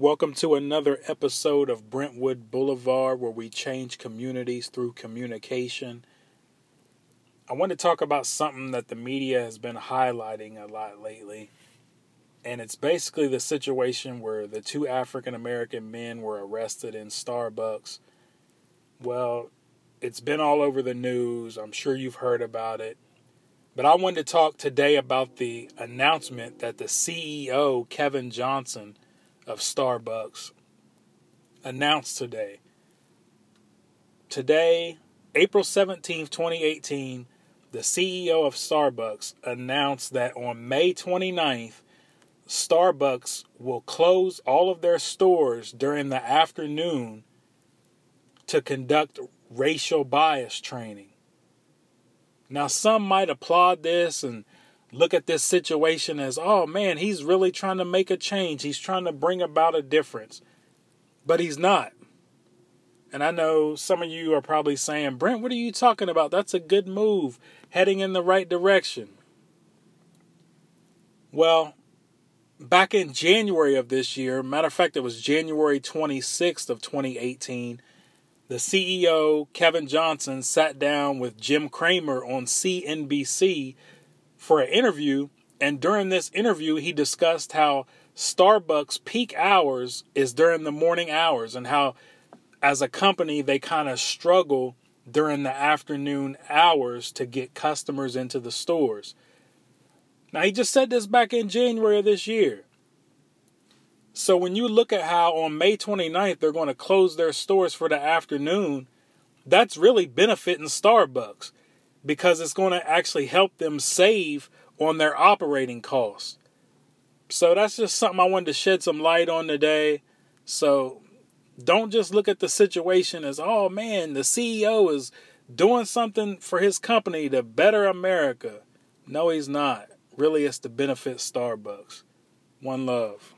Welcome to another episode of Brentwood Boulevard where we change communities through communication. I want to talk about something that the media has been highlighting a lot lately. And it's basically the situation where the two African American men were arrested in Starbucks. Well, it's been all over the news. I'm sure you've heard about it. But I wanted to talk today about the announcement that the CEO, Kevin Johnson, of Starbucks announced today. Today, April 17th, 2018, the CEO of Starbucks announced that on May 29th, Starbucks will close all of their stores during the afternoon to conduct racial bias training. Now, some might applaud this and look at this situation as, oh man, he's really trying to make a change. He's trying to bring about a difference. But he's not. And I know some of you are probably saying, Brent, what are you talking about? That's a good move, heading in the right direction. Well, back in January of this year, matter of fact, it was January 26th of 2018, the CEO, Kevin Johnson, sat down with Jim Cramer on CNBC for an interview. And during this interview, he discussed how Starbucks peak hours is during the morning hours and how, as a company, they kind of struggle during the afternoon hours to get customers into the stores. Now, he just said this back in January of this year. So, when you look at how on May 29th they're going to close their stores for the afternoon, that's really benefiting Starbucks because it's going to actually help them save on their operating costs. So that's just something I wanted to shed some light on today. So don't just look at the situation as, oh man, the CEO is doing something for his company to better America. No, he's not. Really, it's to benefit Starbucks. One love.